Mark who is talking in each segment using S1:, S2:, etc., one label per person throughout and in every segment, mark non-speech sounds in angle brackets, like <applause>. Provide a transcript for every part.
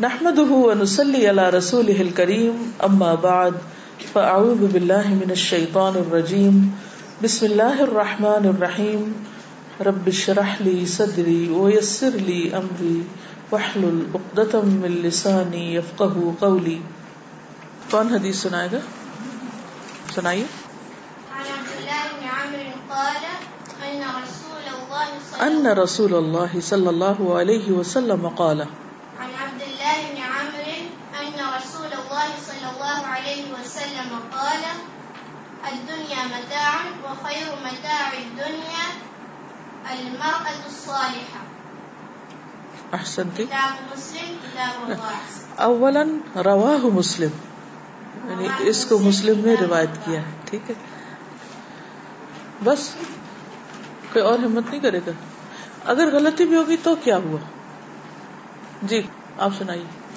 S1: نحمده ونصلي على رسوله الكريم، أما بعد، فأعوذ بالله من الشيطان الرجيم. بسم الله الرحمن الرحيم. رب اشرح لي صدري ويسر لي أمري، واحلل عقدة من لساني يفقه قولي. کون حدیث سنائے گا؟ سنائیے۔
S2: عن عبد الله بن عمرو قال أن رسول الله
S1: ان رسول اللہ صلی اللہ علیہ وسلم قال
S2: عن عبد الله بن عمرو أن رسول الله صلى الله عليه وسلم قال الدنيا متاع وخير متاع الدنيا المرأة الصالحة.
S1: احسنتی
S2: كتاب مسلم كتاب الله
S1: اولا رواہ مسلم. یعنی اس کو مسلم نے روایت کیا ہے ٹھیک ہے؟ بس کوئی اور ہمت نہیں کرے گا؟ اگر غلطی بھی ہوگی تو کیا ہوا؟ جی آپ سنائیے۔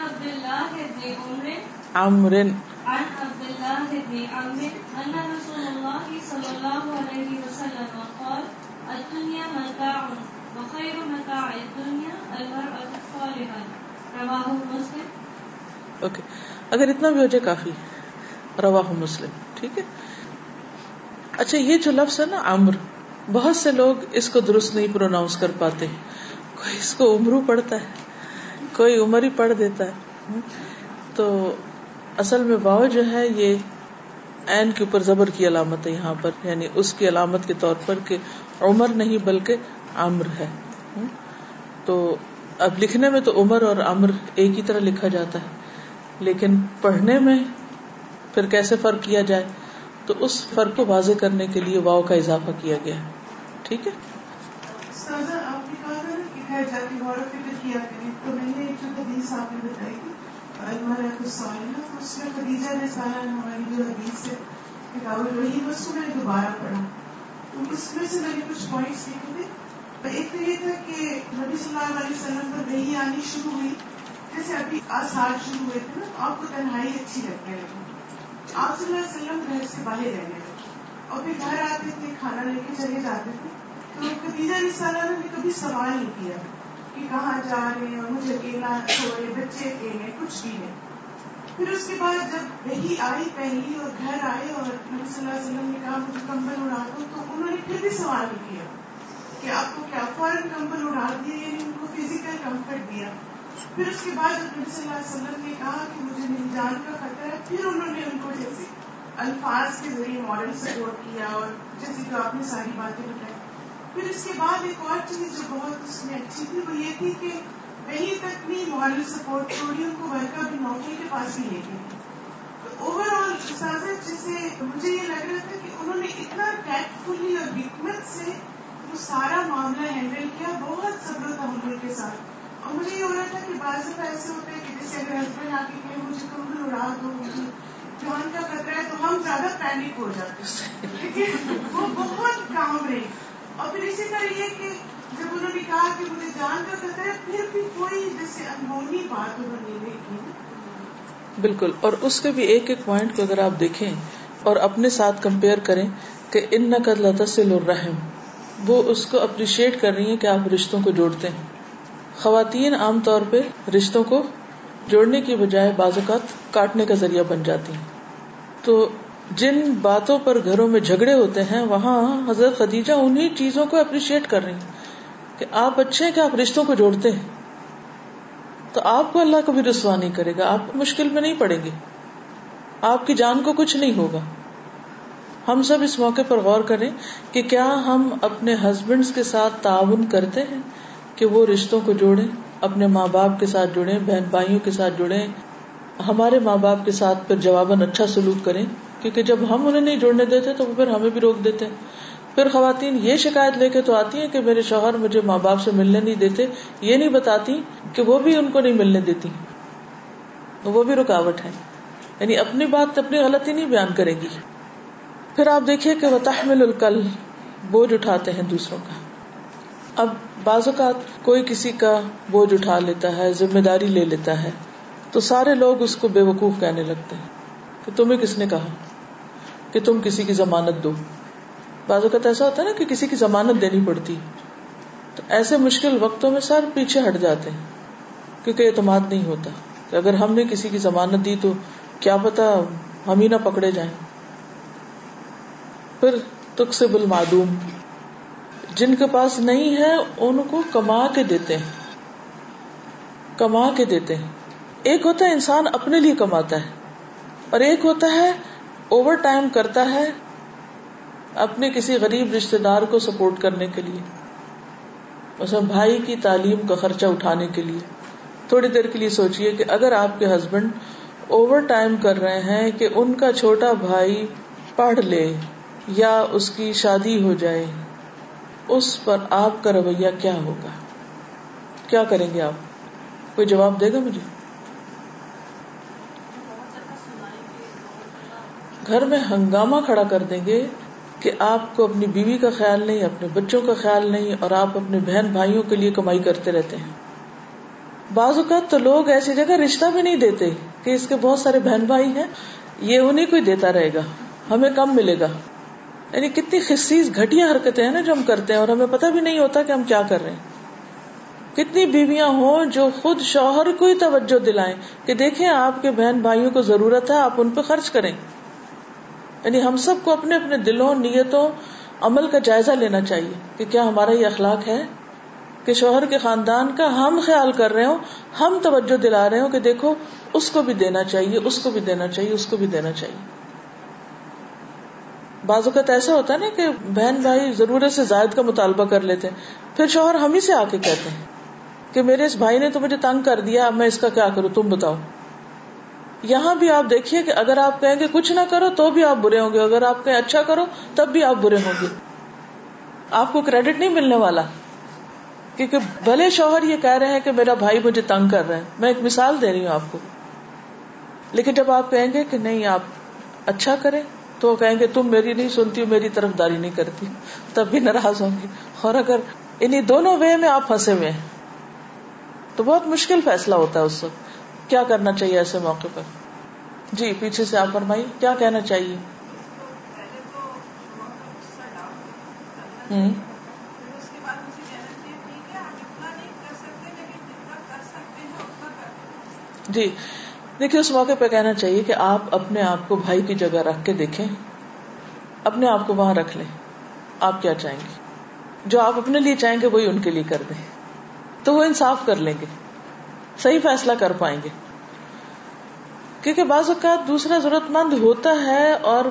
S3: عبد الله بن عمر
S1: عمرن.
S3: عن عبد الله بن عمر أن رسول الله صلى الله عليه وسلم قال الدنيا متاع وخير متاع الدنيا المرأة الصالحة. رواه مسلم.
S1: اوکے اگر اتنا بھی ہو جائے کافی. رواہ مسلم. ٹھیک ہے؟ اچھا یہ جو لفظ ہے نا عمر بہت سے لوگ اس کو درست نہیں پروناؤنس کر پاتے. کوئی اس کو عمرو پڑھتا ہے؟ کوئی عمر ہی پڑھ دیتا ہے۔ تو اصل میں واؤ جو ہے یہ عین کے اوپر زبر کی علامت ہے یہاں پر یعنی اس کی علامت کے طور پر کہ عمر نہیں بلکہ عمر ہے۔ تو اب لکھنے میں تو عمر اور عمر ایک ہی طرح لکھا جاتا ہے، لیکن پڑھنے میں پھر کیسے فرق کیا جائے؟ تو اس فرق کو واضح کرنے کے لیے واؤ کا اضافہ کیا گیا۔ ہے؟ ٹھیک ہے؟
S4: سازا خیر جاتی غور و فکر کیا کریں؟ تو میں نے ایک جو حدیث آپ نے بتائی تھی المارا کو سالنا اس میں خدیجہ نے سالہ ہماری جو حدیث ہے، کتاب الوحی بس کو میں نے دوبارہ پڑھا۔ تو اس میں سے میں نے کچھ پوائنٹس لکھے تھے ایک تو یہ تھا کہ نبی صلی اللہ علیہ وسلم پر وہی آنی شروع ہوئی۔ جیسے ابھی آسار شروع ہوئے تھے نا آپ کو تنہائی اچھی لگنے لگی۔ آپ صلی اللہ علیہ وسلم گھر سے باہر رہنے لگے اور پھر گھر آتے تھے، کھانا لے کے چلے جاتے تھے۔ تو خدیجہ علیہ السلام نے کبھی سوال نہیں کیا کہ کہاں جا رہے ہیں مجھے اکیلا چھوڑے بچے اکیلے، کچھ بھی نہیں۔ پھر اس کے بعد جب وہی آئی پہلی اور گھر آئے اور نبی صلی اللہ علیہ وسلم نے کہا، مجھے کمبل اڑا دو، تو انہوں نے پھر بھی سوال نہیں کیا کہ آپ کو کیا فوراً کمبل اڑا دیا یعنی ان کو فزیکل کمفرٹ دیا۔ پھر اس کے بعد جب نبی صلی اللہ علیہ وسلم نے کہا کہ مجھے میری جان کا خطرہ ہے، پھر انہوں نے ان کو جیسے الفاظ کے ذریعے ماڈل سپورٹ کیا اور جیسے کہ آپ نے ساری باتیں بتائی۔ پھر اس کے بعد ایک اور چیز جو بہت اس میں اچھی تھی وہ یہ تھی کہ وہی تک بھی ماڈل سپورٹ چھوڑی ان کو ورکا بھی نوکری کے پاس بھی لے گئی تو اوور آل سازت جیسے مجھے یہ لگ رہا تھا کہ انہوں نے اتنا ٹیکٹفلی اور حکمت سے وہ سارا معاملہ ہینڈل کیا، بہت صبر تحمل کے ساتھ۔ اور مجھے یہ ہو رہا تھا کہ بعض دفعہ ایسے ہوتے ہیں کہ جیسے اگر ہسبینڈ آ کے کہ مجھے کمبل اڑا دو، مجھے جان کا خطرہ ہے، تو ہم زیادہ پینک ہو جاتے ہیں۔ لیکن <laughs> وہ بہت کام رہی۔ اور پھر اسی طرح یہ کہ جب انہوں نے کہا کہ مجھے جان کا خطرہ ہے، پھر بھی کوئی جیسے انہونی بات انہوں نے نہیں کی۔
S1: بالکل، اور اس کے بھی ایک ایک پوائنٹ کو اگر آپ دیکھیں اور اپنے ساتھ کمپیئر کریں کہ ان نقد لتصل الرحم، وہ اس کو اپریشیٹ کر رہی ہیں کہ آپ رشتوں کو جوڑتے ہیں۔ خواتین عام طور پہ رشتوں کو جوڑنے کی بجائے بعض اوقات کاٹنے کا ذریعہ بن جاتی ہیں۔ تو جن باتوں پر گھروں میں جھگڑے ہوتے ہیں، وہاں حضرت خدیجہ انہی چیزوں کو اپریشیٹ کر رہی ہیں کہ آپ اچھے ہیں کہ آپ رشتوں کو جوڑتے ہیں۔ تو آپ کو اللہ کو بھی رسوا نہیں کرے گا، آپ مشکل میں نہیں پڑیں گے۔ آپ کی جان کو کچھ نہیں ہوگا۔ ہم سب اس موقع پر غور کریں کہ کیا ہم اپنے ہسبینڈ کے ساتھ تعاون کرتے ہیں کہ وہ رشتوں کو جوڑے اپنے ماں باپ کے ساتھ جڑے بہن بھائیوں کے ساتھ جڑے ہمارے ماں باپ کے ساتھ پھر جواباً اچھا سلوک کریں۔ کیونکہ جب ہم انہیں نہیں جڑنے دیتے تو پھر ہمیں بھی روک دیتے پھر خواتین یہ شکایت لے کے تو آتی ہیں کہ میرے شوہر مجھے ماں باپ سے ملنے نہیں دیتے، یہ نہیں بتاتی کہ وہ بھی ان کو نہیں ملنے دیتی۔ وہ بھی رکاوٹ ہے یعنی اپنی بات اپنی غلطی نہیں بیان کرے گی۔ پھر آپ دیکھیے کہ وہ تحمل الکل بوجھ اٹھاتے ہیں دوسروں کا۔ اب بعض اوقات کوئی کسی کا بوجھ اٹھا لیتا ہے، ذمہ داری لے لیتا ہے، تو سارے لوگ اس کو بے وقوف کہنے لگتے ہیں۔ کہ تمہیں کس نے کہا؟ کہ تم کسی کی ضمانت دو۔ بعض اوقات ایسا ہوتا ہے نا کہ کسی کی ضمانت دینی پڑتی۔ تو ایسے مشکل وقتوں میں سر پیچھے ہٹ جاتے ہیں کیونکہ اعتماد نہیں ہوتا۔ کہ اگر ہم نے کسی کی ضمانت دی تو کیا پتا ہم ہی نہ پکڑے جائیں۔ پھر تقسب المعدوم۔ جن کے پاس نہیں ہے، ان کو کما کے دیتے ہیں۔ کما کے دیتے ہیں۔ ایک ہوتا ہے انسان اپنے لیے کماتا ہے اور ایک ہوتا ہے اوور ٹائم کرتا ہے اپنے کسی غریب رشتے دار کو سپورٹ کرنے کے لیے مثلا بھائی کی تعلیم کا خرچہ اٹھانے کے لیے۔ تھوڑی دیر کے لیے سوچیے کہ اگر آپ کے ہسبینڈ اوور ٹائم کر رہے ہیں کہ ان کا چھوٹا بھائی پڑھ لے یا اس کی شادی ہو جائے، اس پر آپ کا رویہ کیا ہوگا؟ کیا کریں گے آپ؟ کوئی جواب دے گا مجھے؟ گھر میں ہنگامہ کھڑا کر دیں گے کہ آپ کو اپنی بیوی کا خیال نہیں، اپنے بچوں کا خیال نہیں، اور آپ اپنے بہن بھائیوں کے لیے کمائی کرتے رہتے ہیں۔ بعض اوقات تو لوگ ایسی جگہ رشتہ بھی نہیں دیتے کہ اس کے بہت سارے بہن بھائی ہیں، یہ انہیں کوئی دیتا رہے گا، ہمیں کم ملے گا۔ یعنی کتنی خصیص گھٹیا حرکتیں ہیں نا جو ہم کرتے ہیں، اور ہمیں پتہ بھی نہیں ہوتا کہ ہم کیا کر رہے ہیں۔ کتنی بیویاں ہوں جو خود شوہر کو ہی توجہ دلائیں کہ دیکھیں آپ کے بہن بھائیوں کو ضرورت ہے، آپ ان پہ خرچ کریں۔ یعنی ہم سب کو اپنے اپنے دلوں نیتوں، عمل کا جائزہ لینا چاہیے کہ کیا ہمارا یہ اخلاق ہے؟ کہ شوہر کے خاندان کا ہم خیال کر رہے ہوں، ہم توجہ دلا رہے ہوں کہ دیکھو، اس کو بھی دینا چاہیے، اس کو بھی دینا چاہیے، اس کو بھی دینا چاہیے۔ بعض اوقات ایسا ہوتا ہے نا کہ بہن بھائی ضرورت سے زائد کا مطالبہ کر لیتے ہیں، پھر شوہر ہم ہی سے آ کے کہتے ہیں کہ میرے اس بھائی نے تو مجھے تنگ کر دیا، اب میں اس کا کیا کروں؟ تم بتاؤ۔ یہاں بھی آپ دیکھیے کہ اگر آپ کہیں گے کچھ نہ کرو تو بھی آپ برے ہوں گے، اگر آپ کہیں اچھا کرو تب بھی آپ برے ہوں گے۔ آپ کو کریڈٹ نہیں ملنے والا۔ کیونکہ بھلے شوہر یہ کہہ رہے ہیں کہ میرا بھائی مجھے تنگ کر رہا ہے۔ میں ایک مثال دے رہی ہوں آپ کو۔ لیکن جب آپ کہیں گے کہ نہیں، آپ اچھا کریں تو وہ کہیں گے تم میری نہیں سنتی، میری طرف داری نہیں کرتی، تب بھی ناراض ہوں گی اور اگر انہیں دونوں وے میں آپ پھنسے ہوئے ہیں، تو بہت مشکل فیصلہ ہوتا ہے اس وقت۔ کیا کرنا چاہیے ایسے موقع پر؟ جی پیچھے سے آپ فرمائی کیا کہنا چاہیے؟ ہوں۔ جی دیکھیے، اس موقع پہ کہنا چاہیے کہ آپ اپنے آپ کو بھائی کی جگہ رکھ کے دیکھیں۔ اپنے آپ کو وہاں رکھ لیں۔ آپ کیا چاہیں گے؟ جو آپ اپنے لیے چاہیں گے، وہی ان کے لیے کر دیں۔ تو وہ انصاف کر لیں گے۔ صحیح فیصلہ کر پائیں گے۔ کیونکہ بعض اوقات دوسرا ضرورت مند ہوتا ہے اور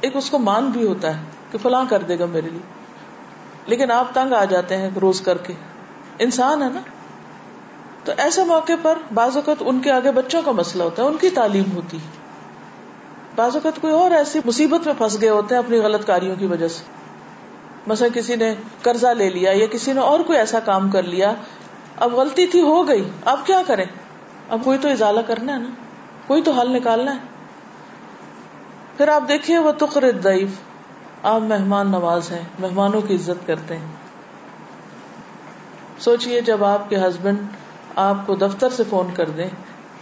S1: ایک اس کو مان بھی ہوتا ہے کہ فلاں کر دے گا میرے لیے۔ لیکن آپ تنگ آ جاتے ہیں روز کر کے۔ انسان ہے نا۔ تو ایسے موقع پر بعض اوقات ان کے آگے بچوں کا مسئلہ ہوتا ہے، ان کی تعلیم ہوتی ہے۔ بعض اوقات کوئی اور ایسی مصیبت میں پھنس گئے ہوتے ہیں اپنی غلط کاریوں کی وجہ سے۔ مثلا کسی نے قرضہ لے لیا یا کسی نے اور کوئی ایسا کام کر لیا اب غلطی تھی، ہو گئی۔ اب کیا کریں؟ اب کوئی تو ازالہ کرنا ہے نا۔ کوئی تو حل نکالنا ہے۔ پھر آپ دیکھیے، وہ تقر دعیف آپ مہمان نواز ہیں، مہمانوں کی عزت کرتے ہیں۔ سوچئے جب آپ کے ہسبینڈ آپ کو دفتر سے فون کر دیں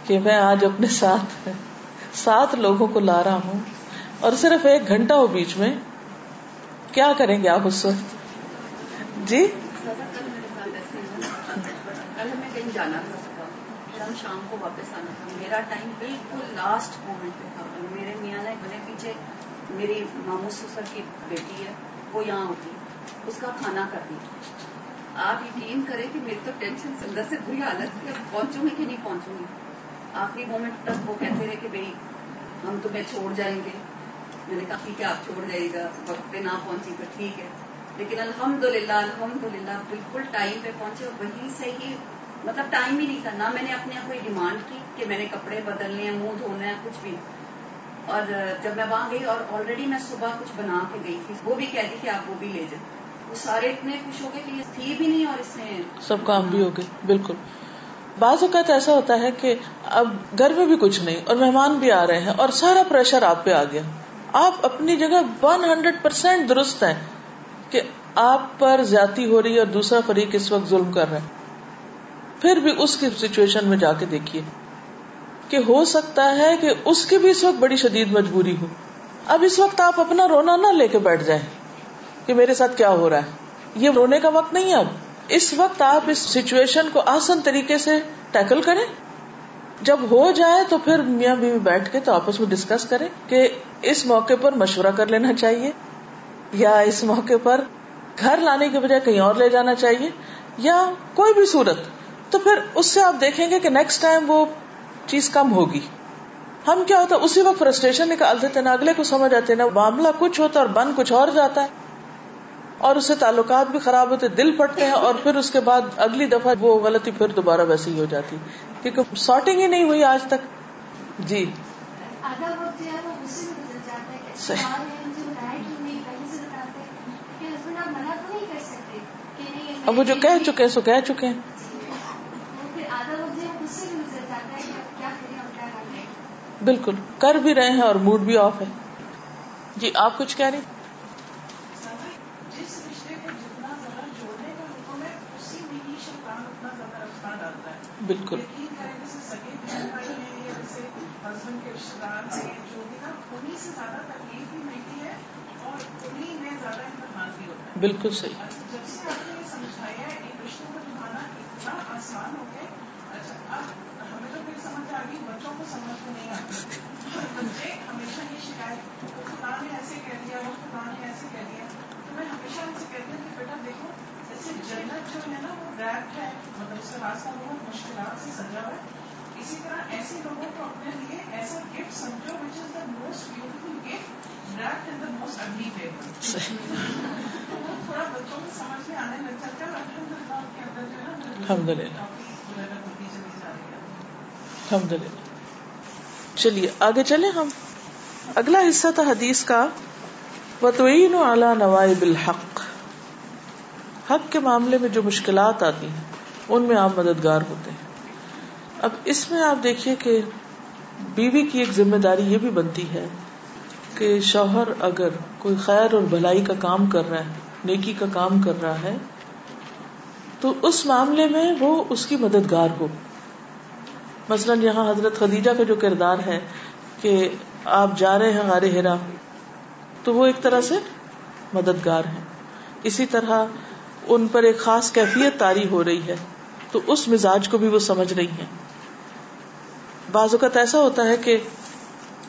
S1: کہ میں آج اپنے ساتھ، سات لوگوں کو لا رہا ہوں اور صرف ایک گھنٹہ ہو بیچ میں، کیا کریں گے آپ اس وقت؟ جی؟
S5: جانا تھا کل شام کو واپس آنا تھا۔ میرا ٹائم بالکل لاسٹ مومنٹ پہ تھا۔ میرے میاں نے میرے پیچھے میری مامو سسر کی بیٹی ہے، وہ یہاں ہوتی۔ اس کا کھانا کر دیا آپ یقین کریں کہ میری تو ٹینشن اندر سے بری حالت تھی اب پہنچوں گی کہ نہیں پہنچوں گی؟ آخری مومنٹ تک وہ کہتے رہے کہ بھائی، ہم تمہیں چھوڑ جائیں گے۔ میں نے کہا، ٹھیک ہے، آپ چھوڑ جائیے گا۔ وقت پہ نہ پہنچی تو ٹھیک ہے۔ لیکن الحمد للہ الحمد للہ بالکل ٹائم پہ پہنچے اور وہیں سے ہی مطلب ٹائم ہی نہیں تھا، نہ میں نے اپنے آپ کوئی ڈیمانڈ کی کہ میں نے کپڑے بدلنے ہیں منہ دھونا ہے، کچھ بھی۔ اور جب میں وہاں گئی اور آلریڈی میں صبح کچھ بنا کے گئی تھی، وہ بھی کہتی کہ آپ وہ بھی لے جائیں وہ سارے اتنے خوش ہو گئے کہ یہ تھی بھی نہیں اور اس میں
S1: سب کام بھی ہو گئے۔ بالکل۔ بعض اوقات ایسا ہوتا ہے کہ اب گھر میں بھی کچھ نہیں اور مہمان بھی آ رہے ہیں اور سارا پریشر آپ پہ آ گیا۔ آپ اپنی جگہ ون ہنڈریڈ پرسینٹ درست ہیں کہ آپ پر زیادتی ہو رہی ہے اور دوسرا فریق اس وقت ظلم کر رہا ہے۔ پھر بھی اس کی سچویشن میں جا کے دیکھیے کہ ہو سکتا ہے کہ اس کی بھی اس وقت بڑی شدید مجبوری ہو۔ اب اس وقت آپ اپنا رونا نہ لے کے بیٹھ جائیں کہ میرے ساتھ کیا ہو رہا ہے۔ یہ رونے کا وقت نہیں اب۔ اس وقت آپ اس سچویشن کو آسان طریقے سے ٹیکل کریں۔ جب ہو جائے تو پھر میاں بیوی بیٹھ کے تو آپس میں ڈسکس کریں کہ اس موقع پر مشورہ کر لینا چاہیے یا اس موقع پر گھر لانے کے بجائے کہیں اور لے جانا چاہیے یا کوئی بھی صورت۔ تو پھر اس سے آپ دیکھیں گے کہ نیکسٹ ٹائم وہ چیز کم ہوگی۔ ہم کیا ہوتا ہے اسی وقت فرسٹریشن نکال دیتے نا اگلے کو سمجھ آتے نا معاملہ کچھ ہوتا ہے اور بن کچھ اور جاتا ہے۔ اور اس سے تعلقات بھی خراب ہوتے دل پھٹتے ہیں اور پھر اس کے بعد اگلی دفعہ وہ غلطی پھر دوبارہ ویسی ہی ہو جاتی۔ کیونکہ سارٹنگ ہی نہیں ہوئی آج تک۔ جی۔
S2: ہیں
S1: اب وہ جو کہہ چکے ہیں سو کہہ چکے ہیں
S2: وہ پھر آدھا وقت جو ہے غصے میں گزر جاتا ہے کہ اب کیا کریں اور کیا نہ کریں
S1: بالکل کر بھی رہے ہیں اور موڈ بھی آف ہے۔ جی آپ کچھ کہہ رہی بالکل۔ بالکل صحیح۔
S4: جب سے آپ نے سمجھایا ہے ان رشتوں کو نبھانا اتنا آسان ہو گیا اچھا اب تو پھر سمجھ آ گئی بچوں کو سمجھ میں نہیں آتی۔ بچے ہمیشہ یہ شکایت وہ خدا نے ایسے کہہ دیا وہ خدا نے ایسے کہہ دیا۔ تو میں ہمیشہ ان سے کہتی ہوں کہ بیٹا دیکھو جیسے جنت جو ہے نا وہ مطلب راستہ بہت مشکلات سے سجا ہوا ہے۔ اسی طرح ایسے لوگوں کو اپنے لیے ایسا گفٹ سمجھو which is the most beautiful gift wrap in the most ugly paper وہ تھوڑا بچوں کو سمجھ میں آنے لگ جاتا ہے۔ الحمد للہ کے اندر جو ہے نا
S1: الحمد للہ الحمد للہ چلیے، آگے چلے ہم۔ اگلا حصہ تھا حدیث کا وطوین اعلی نوائب الحق۔ حق کے معاملے میں جو مشکلات آتی ہیں، ان میں آپ مددگار ہوتے ہیں۔ اب اس میں آپ دیکھیے کہ بیوی کی ایک ذمہ داری یہ بھی بنتی ہے کہ شوہر اگر کوئی خیر اور بھلائی کا کام کر رہا ہے، نیکی کا کام کر رہا ہے، تو اس معاملے میں وہ اس کی مددگار ہو۔ مثلاً یہاں حضرت خدیجہ کا جو کردار ہے کہ آپ جا رہے ہیں غار ہرا، تو وہ ایک طرح سے مددگار ہیں۔ اسی طرح ان پر ایک خاص کیفیت تاری ہو رہی ہے، تو اس مزاج کو بھی وہ سمجھ رہی ہیں۔ بعض اوقات ایسا ہوتا ہے کہ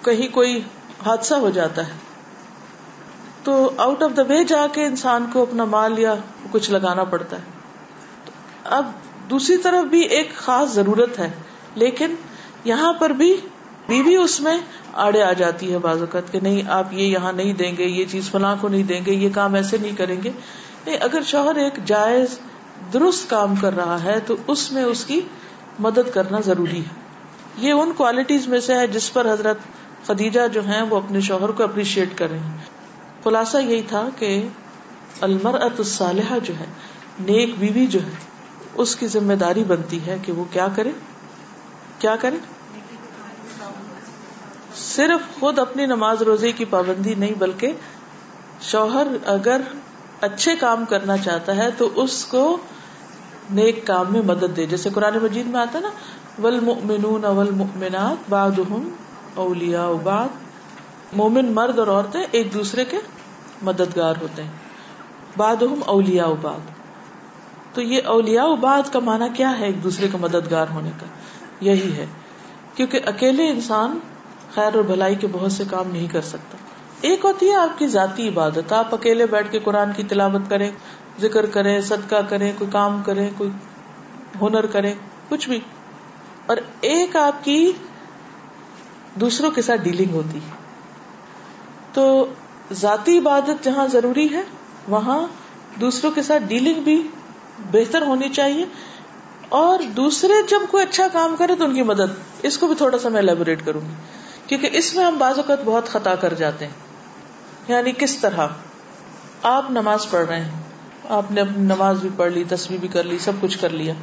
S1: کہیں کوئی حادثہ ہو جاتا ہے، تو آؤٹ آف دا وے جا کے انسان کو اپنا مال یا کچھ لگانا پڑتا ہے۔ اب دوسری طرف بھی ایک خاص ضرورت ہے لیکن یہاں پر بھی بیوی اس میں آڑے آ جاتی ہے بعض اوقات کہ نہیں، آپ یہ یہاں نہیں دیں گے، یہ چیز فلاں کو نہیں دیں گے، یہ کام ایسے نہیں کریں گے۔ نہیں، اگر شوہر ایک جائز، درست کام کر رہا ہے تو اس میں اس کی مدد کرنا ضروری ہے۔ یہ ان کوالٹیز میں سے ہے جس پر حضرت خدیجہ جو ہیں وہ اپنے شوہر کو اپریشیٹ کر رہے ہیں۔ خلاصہ یہی تھا کہ المرأة الصالحہ جو ہے، نیک بیوی جو ہے، اس کی ذمہ داری بنتی ہے کہ وہ کیا کرے۔ کیا کرے صرف خود اپنی نماز روزے کی پابندی نہیں، بلکہ شوہر اگر اچھے کام کرنا چاہتا ہے تو اس کو نیک کام میں مدد دے۔ جیسے قرآن مجید میں آتا نا، والمؤمنون والمؤمنات بعضهم اولیاء بعض۔ مومن مرد اور عورتیں ایک دوسرے کے مددگار ہوتے ہیں۔ بعضهم اولیاء بعض۔ تو یہ اولیاء بعض کا معنی کیا ہے؟ ایک دوسرے کا مددگار ہونے کا۔ یہی ہے۔ کیونکہ اکیلے انسان خیر اور بھلائی کے بہت سے کام نہیں کر سکتا۔ ایک ہوتی ہے آپ کی ذاتی عبادت۔ آپ اکیلے بیٹھ کے قرآن کی تلاوت کریں، ذکر کریں، صدقہ کریں، کوئی کام کریں، کوئی ہنر کریں، کچھ بھی۔ اور ایک آپ کی دوسروں کے ساتھ ڈیلنگ ہوتی ہے۔ تو ذاتی عبادت جہاں ضروری ہے، وہاں دوسروں کے ساتھ ڈیلنگ بھی بہتر ہونی چاہیے۔ اور دوسرے جب کوئی اچھا کام کرے تو ان کی مدد، اس کو بھی تھوڑا سا میں ایلیبوریٹ کروں گی۔ کیونکہ اس میں ہم بعض اوقات بہت خطا کر جاتے ہیں۔ یعنی کس طرح؟ آپ نماز پڑھ رہے ہیں۔ آپ نے اپنی نماز بھی پڑھ لی تصویر بھی کر لی، سب کچھ کر لیا۔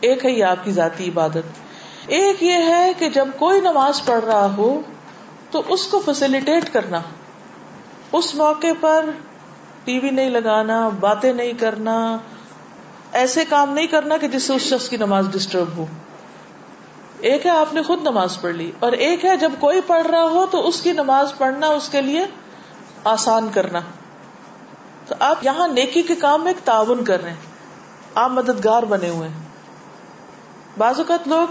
S1: ایک ہے یہ آپ کی ذاتی عبادت۔ ایک یہ ہے کہ جب کوئی نماز پڑھ رہا ہو تو اس کو فیسلٹیٹ کرنا۔ اس موقع پر ٹی وی نہیں لگانا، باتیں نہیں کرنا ایسے کام نہیں کرنا کہ جس سے اس شخص کی نماز ڈسٹرب ہو۔ ایک ہے آپ نے خود نماز پڑھ لی، اور ایک ہے جب کوئی پڑھ رہا ہو تو اس کی نماز پڑھنا، اس کے لیے آسان کرنا۔ تو آپ یہاں نیکی کے کام میں ایک تعاون کر رہے ہیں۔ آپ مددگار بنے ہوئے ہیں۔ بعض اوقات لوگ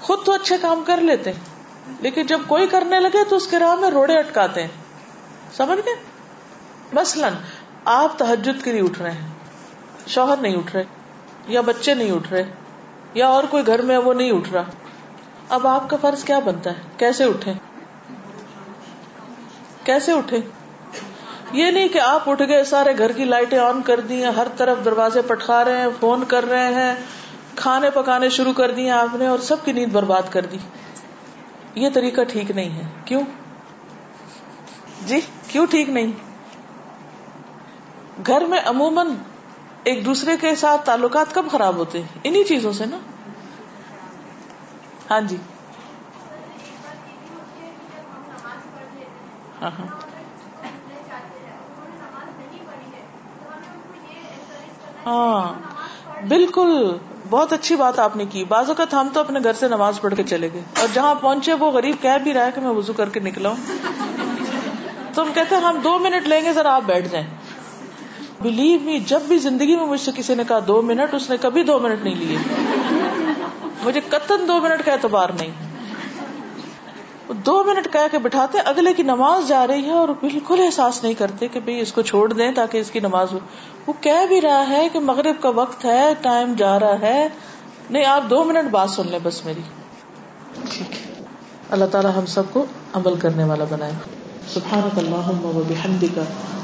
S1: خود تو اچھے کام کر لیتے ہیں، لیکن جب کوئی کرنے لگے تو اس کے راہ میں روڑے اٹکاتے ہیں۔ سمجھ گئے؟ مثلاً آپ تحجد کے لیے اٹھ رہے ہیں، شوہر نہیں اٹھ رہے۔ یا بچے نہیں اٹھ رہے یا اور کوئی گھر میں وہ نہیں اٹھ رہا اب آپ کا فرض کیا بنتا ہے؟ کیسے اٹھے کیسے اٹھے یہ نہیں کہ آپ اٹھ گئے، سارے گھر کی لائٹیں آن کر دی ہیں، ہر طرف دروازے پٹخا رہے ہیں، فون کر رہے ہیں، کھانے پکانے شروع کر دیے آپ نے اور سب کی نیند برباد کر دی۔ یہ طریقہ ٹھیک نہیں ہے۔ کیوں؟ جی کیوں ٹھیک نہیں؟ گھر میں عموماً ایک دوسرے کے ساتھ تعلقات کب خراب ہوتے ہیں؟ انہی چیزوں سے نا۔ ہاں جی۔ ہاں ہاں۔ ہاں۔ بالکل۔ بہت اچھی بات آپ نے کی۔ بعض اوقات ہم تو اپنے گھر سے نماز پڑھ کے چلے گئے۔ اور جہاں پہنچے وہ غریب کہہ بھی رہا ہے کہ میں وضو کر کے نکلا ہوں۔ تو ہم کہتے ہیں ہم دو منٹ لیں گے، ذرا آپ بیٹھ جائیں۔ بلیو می جب بھی زندگی میں مجھ سے کسی نے کہا دو منٹ، اس نے کبھی دو منٹ نہیں لیے۔ مجھے قطن دو منٹ کا اعتبار نہیں۔ دو منٹ کہہ کے بٹھاتے، اگلے کی نماز جا رہی ہے اور بالکل احساس نہیں کرتے کہ بھائی اس کو چھوڑ دیں تاکہ اس کی نماز ہو۔ وہ کہہ بھی رہا ہے کہ مغرب کا وقت ہے، ٹائم جا رہا ہے۔ نہیں، آپ دو منٹ بات سن لیں بس میری۔ ٹھیک ہے۔ اللہ تعالیٰ ہم سب کو عمل کرنے والا بنائے۔ سبحانك اللهم